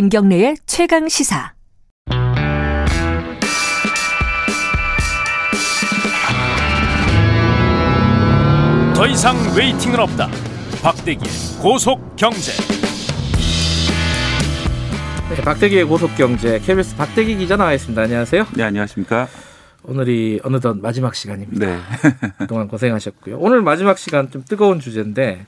김경래의 최강 시사. 더 이상 웨이팅은 없다. 박대기의 고속 경제. 네, 박대기의 고속 경제 KBS 박대기 기자 나와 있습니다. 안녕하세요. 네, 안녕하십니까. 오늘이 어느덧 마지막 시간입니다. 네. 그동안 고생하셨고요. 오늘 마지막 시간 좀 뜨거운 주제인데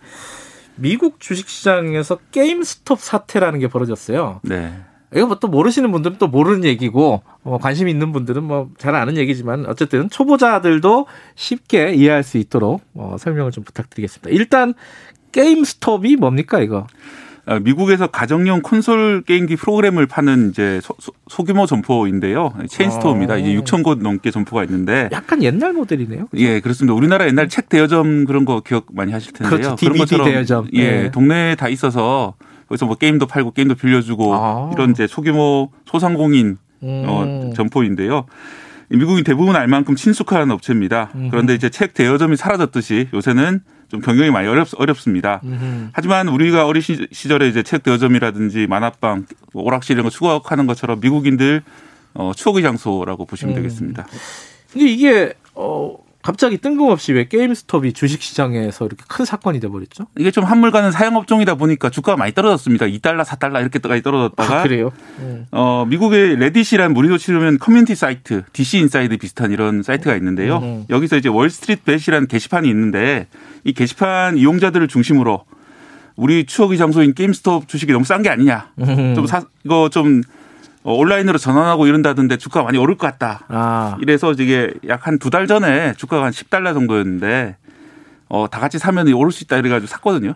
미국 주식시장에서 게임스톱 사태라는 게 벌어졌어요. 네. 이거 뭐 또 모르시는 분들은 또 모르는 얘기고 뭐 관심 있는 분들은 뭐 잘 아는 얘기지만 어쨌든 초보자들도 쉽게 이해할 수 있도록 어, 설명을 좀 부탁드리겠습니다. 일단 게임스톱이 뭡니까 이거? 어, 미국에서 가정용 콘솔 게임기 프로그램을 파는 이제 소, 규모 점포인데요. 체인스토어입니다. 아. 이제 6천 곳 넘게 점포가 있는데. 약간 옛날 모델이네요. 예, 그렇습니다. 우리나라 옛날 책 대여점 그런 거 기억 많이 하실 텐데요. 그렇죠. DVD 대여점. 예, 네. 동네에 다 있어서 거기서 뭐 게임도 팔고 게임도 빌려주고 아. 이런 이제 소규모 소상공인 음. 어, 점포인데요. 미국인 대부분 알 만큼 친숙한 업체입니다. 그런데 이제 책 대여점이 사라졌듯이 요새는 좀 경영이 많이 어렵, 어렵습니다. 음흠. 하지만 우리가 어린 시- 시절에 이제 책 대여점이라든지 만화방, 오락실 이런 거 추억하는 것처럼 미국인들 어, 추억의 장소라고 보시면 음. 되겠습니다. 근데 이게 어 갑자기 뜬금없이 왜 게임스톱이 주식시장에서 이렇게 큰 사건이 돼버렸죠? 이게 좀 한물 가는 사양업종이다 보니까 주가가 많이 떨어졌습니다. 2달러, 4달러 이렇게까지 떨어졌다가 아, 그래요? 음. 어, 미국의 레딧이라는 우리로 치면 커뮤니티 사이트, DC 인사이드 비슷한 이런 사이트가 있는데요. 음. 여기서 이제 월스트리트 벳이라는 게시판이 있는데 이 게시판 이용자들을 중심으로 우리 추억의 장소인 게임스톱 주식이 너무 싼 게 아니냐. 음. 좀 사, 이거 좀 어, 온라인으로 전환하고 이런다던데 주가가 많이 오를 것 같다. 아, 이래서 이게 약 한 두 달 전에 주가가 한 10달러 정도였는데 어, 다 같이 사면 오를 수 있다 이래가지고 샀거든요.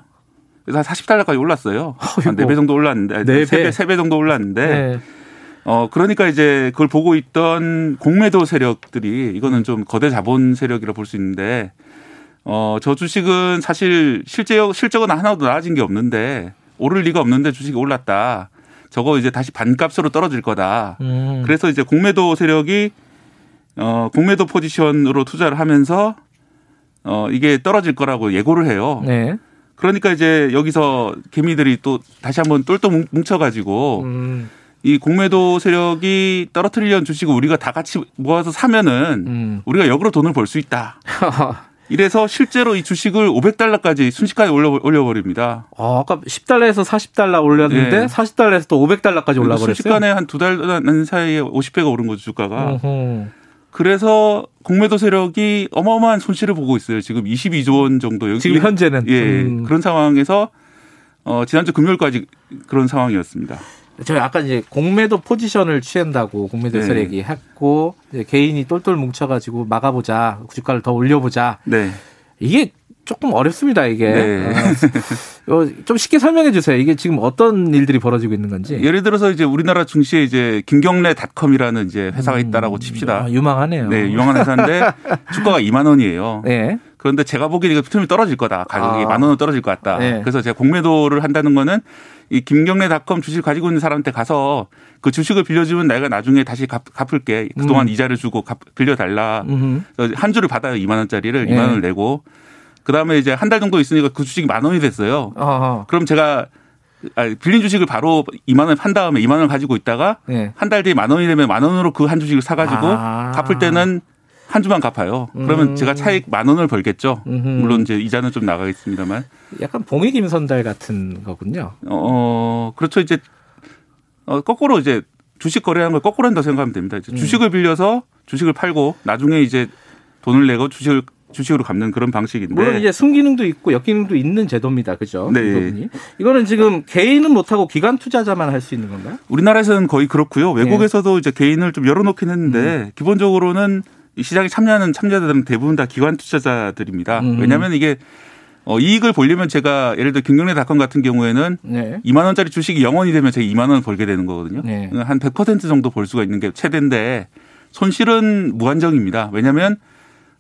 그래서 한 40달러까지 올랐어요. 한 어이구. 4배 정도 올랐는데, 네세 배. 배, 세배 정도 올랐는데, 네. 어, 그러니까 이제 그걸 보고 있던 공매도 세력들이 이거는 좀 거대 자본 세력이라 볼 수 있는데, 어, 저 주식은 사실 실제, 실적은 하나도 나아진 게 없는데, 오를 리가 없는데 주식이 올랐다. 저거 이제 다시 반값으로 떨어질 거다. 음. 그래서 이제 공매도 세력이 어 공매도 포지션으로 투자를 하면서 어 이게 떨어질 거라고 예고를 해요. 네. 그러니까 이제 여기서 개미들이 또 다시 한번 똘똘 뭉쳐 가지고 음. 이 공매도 세력이 떨어뜨리려는 주식을 우리가 다 같이 모아서 사면은 음. 우리가 역으로 돈을 벌 수 있다. 이래서 실제로 이 주식을 500달러까지 순식간에 올려 올려버립니다. 어, 아까 10달러에서 40달러 올렸는데 네. 40달러에서 또 500달러까지 올라버렸어요. 순식간에 한 두달 사이에 50배가 오른 거죠 주가가. 어허. 그래서 공매도 세력이 어마어마한 손실을 보고 있어요. 지금 22조 원 정도 여기 지금 현재는 예 음. 그런 상황에서 어 지난주 금요일까지 그런 상황이었습니다. 저 약간 이제 공매도 포지션을 취한다고 공매도 네. 세력이 했고 이제 개인이 똘똘 뭉쳐가지고 막아보자 주가를 더 올려보자 네. 이게 조금 어렵습니다 이게 네. 어, 어, 좀 쉽게 설명해 주세요 이게 지금 어떤 일들이 벌어지고 있는 건지 예를 들어서 이제 우리나라 중시에 이제 김경래닷컴이라는 이제 회사가 있다라고 칩시다. 아, 유망하네요 네, 유명한 회사인데 주가가 2만 원이에요. 네. 그런데 제가 보기에 이거 틈이 떨어질 거다. 가격이 아. 만 원은 떨어질 것 같다. 네. 그래서 제가 공매도를 한다는 거는 이 김경래닷컴 주식 가지고 있는 사람한테 가서 그 주식을 빌려주면 내가 나중에 다시 갚, 갚을게. 그동안 음. 이자를 주고 갚, 빌려달라. 그래서 한 주를 받아요. 2만 원짜리를 네. 2만 원을 내고 그다음에 이제 한 달 정도 있으니까 그 주식이 만 원이 됐어요. 어허. 그럼 제가 아, 빌린 주식을 바로 2만 원 판 다음에 2만 원을 가지고 있다가 네. 한달 뒤에 만 원이 되면 만 원으로 그 한 주식을 사가지고 아. 갚을 때는 한 주만 갚아요. 그러면 음. 제가 차익 만 원을 벌겠죠. 음흠. 물론 이제 이자는 좀 나가겠습니다만. 약간 봉익 임선달 같은 거군요 어, 그렇죠. 이제 어, 거꾸로 이제 주식 거래하는 걸 거꾸로 한다 생각하면 됩니다. 이제 음. 주식을 빌려서 주식을 팔고 나중에 이제 돈을 내고 주식을 주식으로 갚는 그런 방식인데. 물론 이제 순기능도 있고 역기능도 있는 제도입니다 그죠 네. 부분이. 이거는 지금 개인은 못하고 기관 투자자만 할 수 있는 건가요? 우리나라에서는 거의 그렇고요. 네. 외국에서도 이제 개인을 좀 열어놓긴 했는데 음. 기본적으로는 이 시장에 참여하는 참여자들은 대부분 다 기관 투자자들입니다. 음. 왜냐하면 이게 어, 이익을 보려면 제가 예를 들어 김경래 닷컴 같은 경우에는 네. 2만 원짜리 주식이 0원이 되면 제가 2만 원을 벌게 되는 거거든요. 네. 한100% 정도 벌 수가 있는 게 최대인데 손실은 무한정입니다. 왜냐하면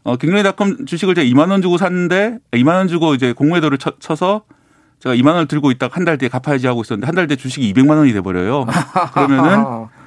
어, 김경래 닷컴 주식을 제가 2만 원 주고 샀는데 2만 원 주고 이제 공매도를 쳐, 쳐서 제가 2만 원을 들고 있다가 한 달 뒤에 갚아야지 하고 있었는데 한 달 뒤에 주식이 200만 원이 돼 버려요. 그러면은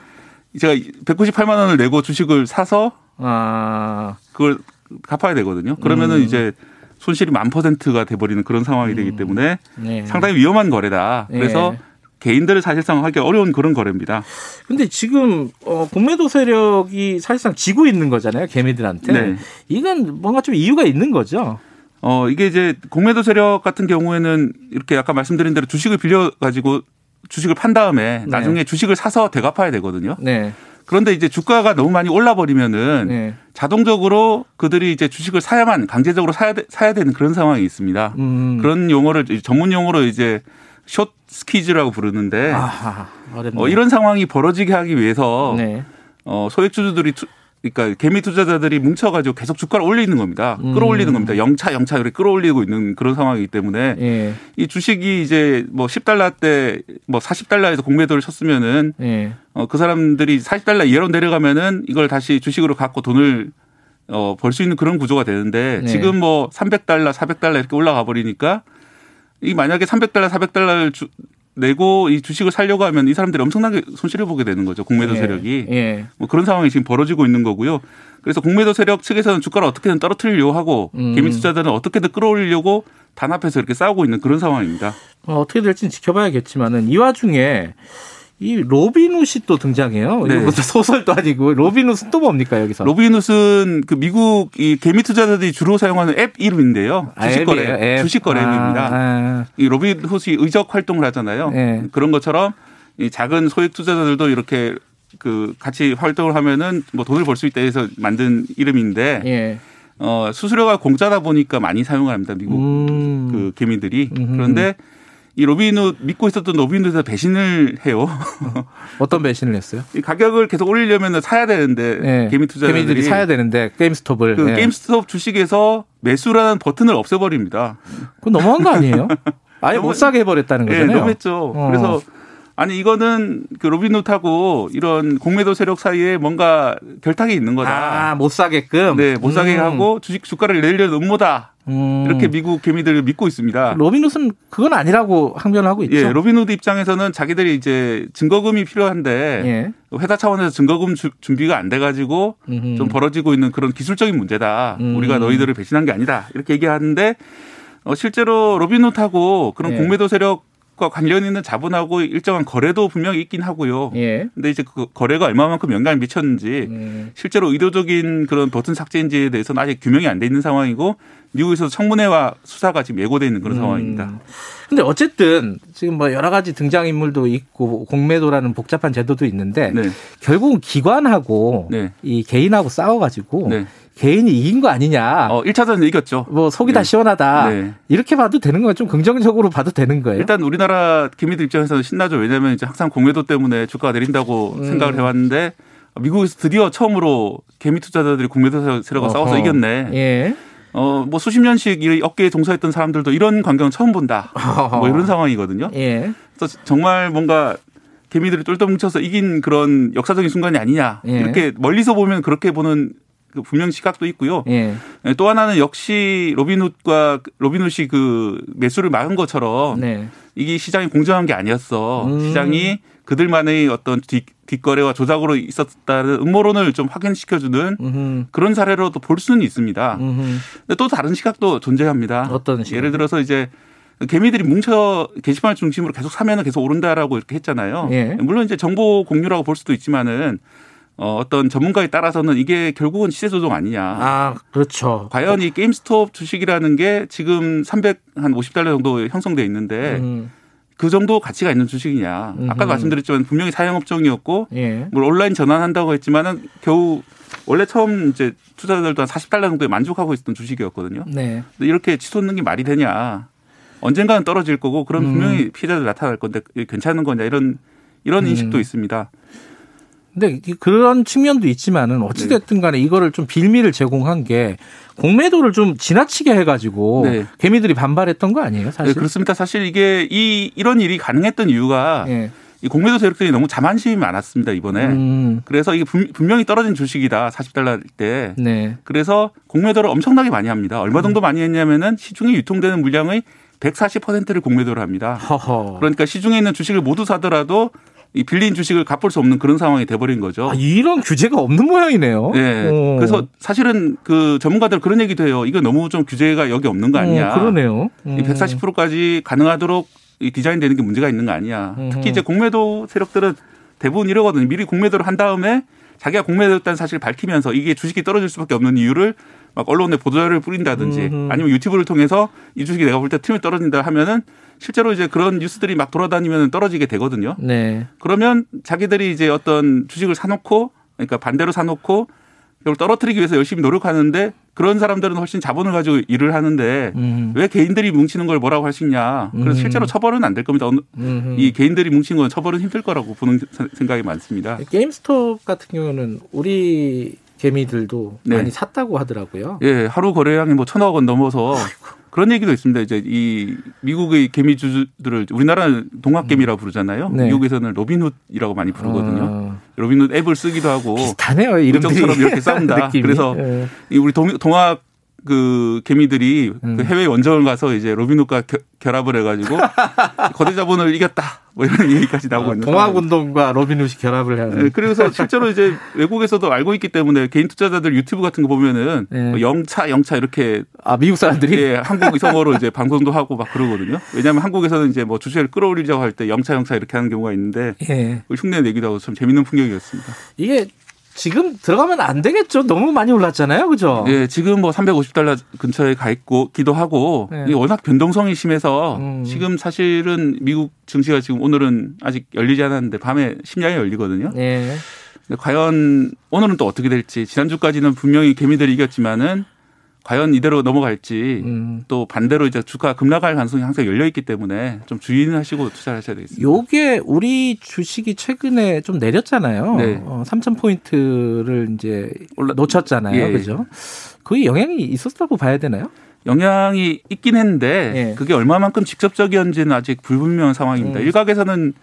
제가 198만 원을 내고 주식을 사서 아, 그걸 갚아야 되거든요. 그러면은 음. 이제 손실이 만 퍼센트가 돼버리는 그런 상황이 되기 때문에 네. 상당히 위험한 거래다. 예. 그래서 개인들을 사실상 하기 어려운 그런 거래입니다. 근데 지금 어, 공매도 세력이 사실상 지고 있는 거잖아요, 개미들한테. 네. 이건 뭔가 좀 이유가 있는 거죠. 어, 이게 이제 공매도 세력 같은 경우에는 이렇게 아까 말씀드린 대로 주식을 빌려 가지고 주식을 판 다음에 네. 나중에 주식을 사서 되갚아야 되거든요. 네. 그런데 이제 주가가 너무 많이 올라 버리면은 네. 자동적으로 그들이 이제 주식을 사야만 강제적으로 사야, 되, 사야 되는 그런 상황이 있습니다. 음. 그런 용어를 전문 용어로 이제 숏 스퀴즈라고 부르는데 아하. 어, 이런 상황이 벌어지게 하기 위해서 네. 어, 소액주주들이 투, 그러니까 개미 투자자들이 뭉쳐가지고 계속 주가를 올리는 겁니다. 음. 끌어올리는 겁니다. 영차 영차 이렇게 끌어올리고 있는 그런 상황이기 때문에 예. 이 주식이 이제 뭐 10달러 때 뭐 40달러에서 공매도를 쳤으면은 예. 어, 그 사람들이 40달러 이하로 내려가면은 이걸 다시 주식으로 갖고 돈을 어, 벌 수 있는 그런 구조가 되는데 네. 지금 뭐 300달러, 400달러 이렇게 올라가 버리니까 이 만약에 300달러, 400달러를 주, 내고 이 주식을 살려고 하면 이 사람들이 엄청나게 손실을 보게 되는 거죠. 공매도 예. 세력이. 예. 뭐 그런 상황이 지금 벌어지고 있는 거고요. 그래서 공매도 세력 측에서는 주가를 어떻게든 떨어뜨리려고 하고 음. 개미 투자자들은 어떻게든 끌어올리려고 단합해서 이렇게 싸우고 있는 그런 상황입니다. 어, 어떻게 될지는 지켜봐야겠지만은 이 와중에 이 로빈훗이 또 등장해요. 네. 무슨 소설도 아니고 로빈훗은 또 뭡니까 여기서? 로빈훗은 그 미국 이 개미 투자자들이 주로 사용하는 앱 이름인데요. 아, 주식 거래, 앱이에요? 앱. 주식 거래 아, 앱입니다. 아. 이 로빈훗이 의적 활동을 하잖아요. 네. 그런 것처럼 이 작은 소액 투자자들도 이렇게 그 같이 활동을 하면은 뭐 돈을 벌 수 있다 해서 만든 이름인데 예. 어 수수료가 공짜다 보니까 많이 사용을 합니다. 미국 음. 그 개미들이. 그런데 이 로빈훗 믿고 있었던 로빈훗에서 배신을 해요. 어떤 배신을 했어요? 이 가격을 계속 올리려면 사야 되는데 예. 개미 투자자들이 개미들이 사야 되는데 게임스톱을. 그 예. 게임스톱 주식에서 매수라는 버튼을 없애버립니다. 그건 너무한 거 아니에요? 아예 너무- 못 사게 해버렸다는 예, 거잖아요. 너무했죠. 어. 그래서 아니 이거는 그 로빈훗하고 이런 공매도 세력 사이에 뭔가 결탁이 있는 거다. 아, 못 사게끔. 네, 못 사게 음. 하고 주식 주가를 내려는 음모다. 음. 이렇게 미국 개미들을 믿고 있습니다. 로빈훗은 그건 아니라고 항변하고 있죠. 예, 로빈훗 입장에서는 자기들이 이제 증거금이 필요한데 예. 회사 차원에서 증거금 주- 준비가 안 돼가지고 음흠. 좀 벌어지고 있는 그런 기술적인 문제다. 음. 우리가 너희들을 배신한 게 아니다. 이렇게 얘기하는데 어, 실제로 로빈훗하고 그런 예. 공매도 세력 과 관련 있는 자본하고 일정한 거래도 분명히 있긴 하고요. 예. 근데 이제 그 거래가 얼마만큼 영향을 미쳤는지 음. 실제로 의도적인 그런 버튼 삭제인지에 대해서는 아직 규명이 안 돼 있는 상황이고 미국에서도 청문회와 수사가 지금 예고돼 있는 그런 음. 상황입니다. 근데 어쨌든 지금 뭐 여러 가지 등장 인물도 있고 공매도라는 복잡한 제도도 있는데 네. 결국은 기관하고 네. 이 개인하고 싸워가지고 네. 개인이 이긴 거 아니냐. 어, 1차전 이겼죠. 뭐 속이 다 네. 시원하다. 네. 이렇게 봐도 되는 거예요. 좀 긍정적으로 봐도 되는 거예요. 일단 우리나라 개미들 입장에서는 신나죠. 왜냐하면 이제 항상 공매도 때문에 주가가 내린다고 음. 생각을 해왔는데 미국에서 드디어 처음으로 개미 투자자들이 공매도 세력과 싸워서. 이겼네. 예. 어, 뭐 수십 년씩 이 어깨에 종사했던 사람들도 이런 광경 처음 본다. 뭐 이런 상황이거든요. 예. 그래서 정말 뭔가 개미들이 똘똘 뭉쳐서 이긴 그런 역사적인 순간이 아니냐. 예. 이렇게 멀리서 보면 그렇게 보는 그 분명 시각도 있고요. 예. 또 하나는 역시 로빈훗과 로빈훗이 그 매수를 막은 것처럼 네. 이게 시장이 공정한 게 아니었어. 음. 시장이 그들만의 어떤 뒷, 뒷거래와 조작으로 있었다는 음모론을 좀 확인시켜주는 음흠. 그런 사례로도 볼 수는 있습니다. 음흠. 근데 또 다른 시각도 존재합니다. 어떤 시각? 예를 들어서 이제 개미들이 뭉쳐 게시판을 중심으로 계속 사면은 계속 오른다라고 이렇게 했잖아요. 예. 물론 이제 정보 공유라고 볼 수도 있지만은 어, 어떤 전문가에 따라서는 이게 결국은 시세 조정 아니냐. 아, 그렇죠. 과연 이 게임스톱 주식이라는 게 지금 350달러 정도 형성돼 있는데 음. 그 정도 가치가 있는 주식이냐. 아까. 말씀드렸지만 분명히 사양업종이었고 예. 물 온라인 전환한다고 했지만은 겨우 원래 처음 이제 투자자들도 한 40달러 정도에 만족하고 있었던 주식이었거든요. 네. 근데 이렇게 치솟는 게 말이 되냐. 언젠가는 떨어질 거고 그럼 음. 분명히 피해자들 나타날 건데 괜찮은 거냐 이런 이런 음. 인식도 있습니다. 근데 이- 그런 측면도 있지만은 어찌됐든 간에 이거를 좀 빌미를 제공한 게 공매도를 좀 지나치게 해가지고 네. 개미들이 반발했던 거 아니에요, 네, 사실? 그렇습니다. 사실 이게 이 이런 일이 가능했던 이유가 예. 이 공매도 세력들이 너무 자만심이 많았습니다 이번에. 음, 그래서 이게 분- 분명히 떨어진 주식이다 40달러일 때. 네. 그래서 공매도를 엄청나게 많이 합니다. 얼마 정도 많이 했냐면은 시중에 유통되는 물량의 140%를 공매도를 합니다. 허허. 그러니까 시중에 있는 주식을 모두 사더라도 이 빌린 주식을 갚을 수 없는 그런 상황이 돼버린 거죠. 아, 이런 규제가 없는 모양이네요. 네. 어. 그래서 사실은 그 전문가들 그런 얘기도 해요. 이거 너무 좀 규제가 여기 없는 거 아니냐. 어, 그러네요. 음. 이 140%까지 가능하도록 이 디자인되는 게 문제가 있는 거 아니야. 음흠. 특히 이제 공매도 세력들은 대부분 이러거든요. 미리 공매도를 한 다음에 자기가 공매도했다는 사실을 밝히면서 이게 주식이 떨어질 수밖에 없는 이유를 막 언론에 보도자료를 뿌린다든지 음흠. 아니면 유튜브를 통해서 이 주식이 내가 볼 때 틈에 떨어진다 하면은 실제로 이제 그런 뉴스들이 막 돌아다니면 떨어지게 되거든요. 네. 그러면 자기들이 이제 어떤 주식을 사놓고 그러니까 반대로 사놓고 이걸 떨어뜨리기 위해서 열심히 노력하는데 그런 사람들은 훨씬 자본을 가지고 일을 하는데 음. 왜 개인들이 뭉치는 걸 뭐라고 할 수 있냐. 그래서 음. 실제로 처벌은 안 될 겁니다. 음. 이 개인들이 뭉친 건 처벌은 힘들 거라고 보는 생각이 많습니다. 게임스톱 같은 경우는 우리 개미들도 네. 많이 샀다고 하더라고요. 예, 하루 거래량이 뭐 천억 원 넘어서 그런 얘기도 있습니다. 이제 이 미국의 개미주들을 우리나라는 동학개미라고 부르잖아요. 네. 미국에서는 로빈훗이라고 많이 부르거든요. 어, 로빈훗 앱을 쓰기도 하고 비슷하네요 이름들이. 물정처럼 이렇게 싸운다. 그래서 예. 이 우리 동, 동학 그 개미들이 음. 그 해외 원정을 가서 이제 로빈훗과 겨- 결합을 해가지고 거대 자본을 이겼다. 뭐 이런 얘기까지 나오고 있는 상황입니다. 동학운동과 로빈훗이 결합을 하는. 네, 그래서 실제로 이제 외국에서도 알고 있기 때문에 개인 투자자들 유튜브 같은 거 보면은 네. 뭐 영차 영차 이렇게 아 미국 사람들이 예, 한국 성어로 이제 방송도 하고 막 그러거든요. 왜냐하면 한국에서는 이제 뭐 주식을 끌어올리자고 할 때 영차 영차 이렇게 하는 경우가 있는데 예. 흉내 내기도 하고 참 재밌는 풍경이었습니다. 이게 지금 들어가면 안 되겠죠. 너무 많이 올랐잖아요, 그죠? 예, 지금 뭐 350달러 근처에 가 있고 기도 하고 네. 이게 워낙 변동성이 심해서 음. 지금 사실은 미국 증시가 지금 오늘은 아직 열리지 않았는데 밤에 심야에 열리거든요. 예. 과연 오늘은 또 어떻게 될지 지난주까지는 분명히 개미들이 이겼지만은 과연 이대로 넘어갈지 음. 또 반대로 이제 주가 급락할 가능성이 항상 열려 있기 때문에 좀 주의하시고 투자를 하셔야 되겠습니다. 요게 우리 주식이 최근에 좀 내렸잖아요. 네. 어, 3천 포인트를 이제 올라- 놓쳤잖아요, 예. 그죠? 그 영향이 있었다고 봐야 되나요? 영향이 있긴 했는데 예. 그게 얼마만큼 직접적이었는지는 아직 불분명한 상황입니다. 음. 일각에서는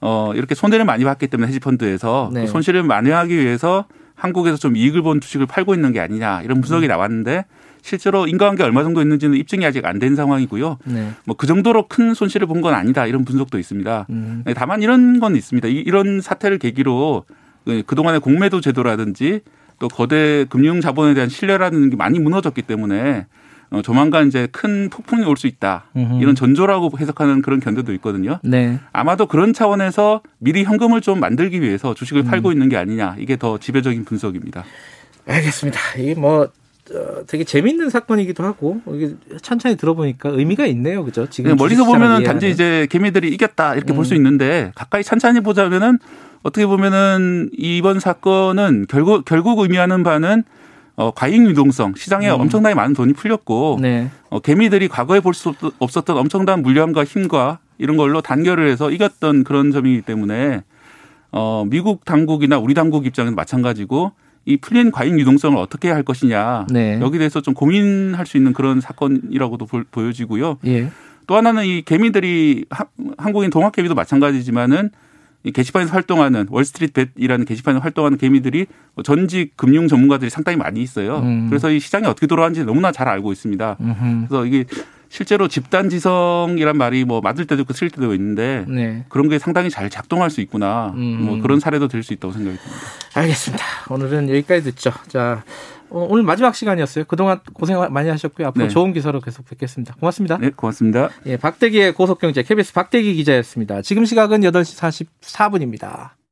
어 이렇게 손해를 많이 봤기 때문에 헤지펀드에서 네. 그 손실을 만회하기 위해서 한국에서 좀 이익을 본 주식을 팔고 있는 게 아니냐 이런 분석이 나왔는데 실제로 인과관계 얼마 정도 있는지는 입증이 아직 안 된 상황이고요. 네. 뭐그 정도로 큰 손실을 본 건 아니다 이런 분석도 있습니다. 음. 네, 다만 이런 건 있습니다. 이- 이런 사태를 계기로 그- 그동안의 공매도 제도라든지 또 거대 금융 자본에 대한 신뢰라는 게 많이 무너졌기 때문에 어, 조만간 이제 큰 폭풍이 올 수 있다. 음흠. 이런 전조라고 해석하는 그런 견해도 있거든요. 네. 아마도 그런 차원에서 미리 현금을 좀 만들기 위해서 음. 주식을 팔고 있는 게 아니냐. 이게 더 지배적인 분석입니다. 알겠습니다. 이게 뭐 어, 되게 재밌는 사건이기도 하고 이게 천천히 들어보니까 의미가 있네요, 그죠? 지금 그냥 멀리서 보면은 단지. 이제 개미들이 이겼다 이렇게 음. 볼수 있는데 가까이 찬찬히 보자면은 어떻게 보면은 이번 사건은 결국 결국 의미하는 바는 어, 과잉 유동성 시장에 음. 엄청나게 많은 돈이 풀렸고 네. 어, 개미들이 과거에 볼 수 없었던 엄청난 물량과 힘과 이런 걸로 단결을 해서 이겼던 그런 점이기 때문에 어, 미국 당국이나 우리 당국 입장은 마찬가지고 이 풀린 과잉 유동성을 어떻게 할 것이냐 네. 여기 대해서 좀 고민할 수 있는 그런 사건이라고도 보- 보여지고요. 예. 또 하나는 이 개미들이 하- 한국인 동학 개미도 마찬가지지만은 이 게시판에서 활동하는 월스트리트 벳이라는 게시판에서 활동하는 개미들이 뭐 전직 금융 전문가들이 상당히 많이 있어요. 음. 그래서 이 시장이 어떻게 돌아가는지 너무나 잘 알고 있습니다. 음흠. 그래서 이게 실제로 집단지성이란 말이 뭐 맞을 때도 있고 틀릴 때도 있는데 네. 그런 게 상당히 잘 작동할 수 있구나. 음. 뭐 그런 사례도 될 수 있다고 생각이 듭니다. 알겠습니다. 오늘은 여기까지 듣죠. 자, 어, 오늘 마지막 시간이었어요. 그동안 고생 많이 하셨고요. 앞으로 네. 좋은 기사로 계속 뵙겠습니다. 고맙습니다. 네, 고맙습니다. 예, 박대기의 고속경제 KBS 박대기 기자였습니다. 지금 시각은 8시 44분입니다.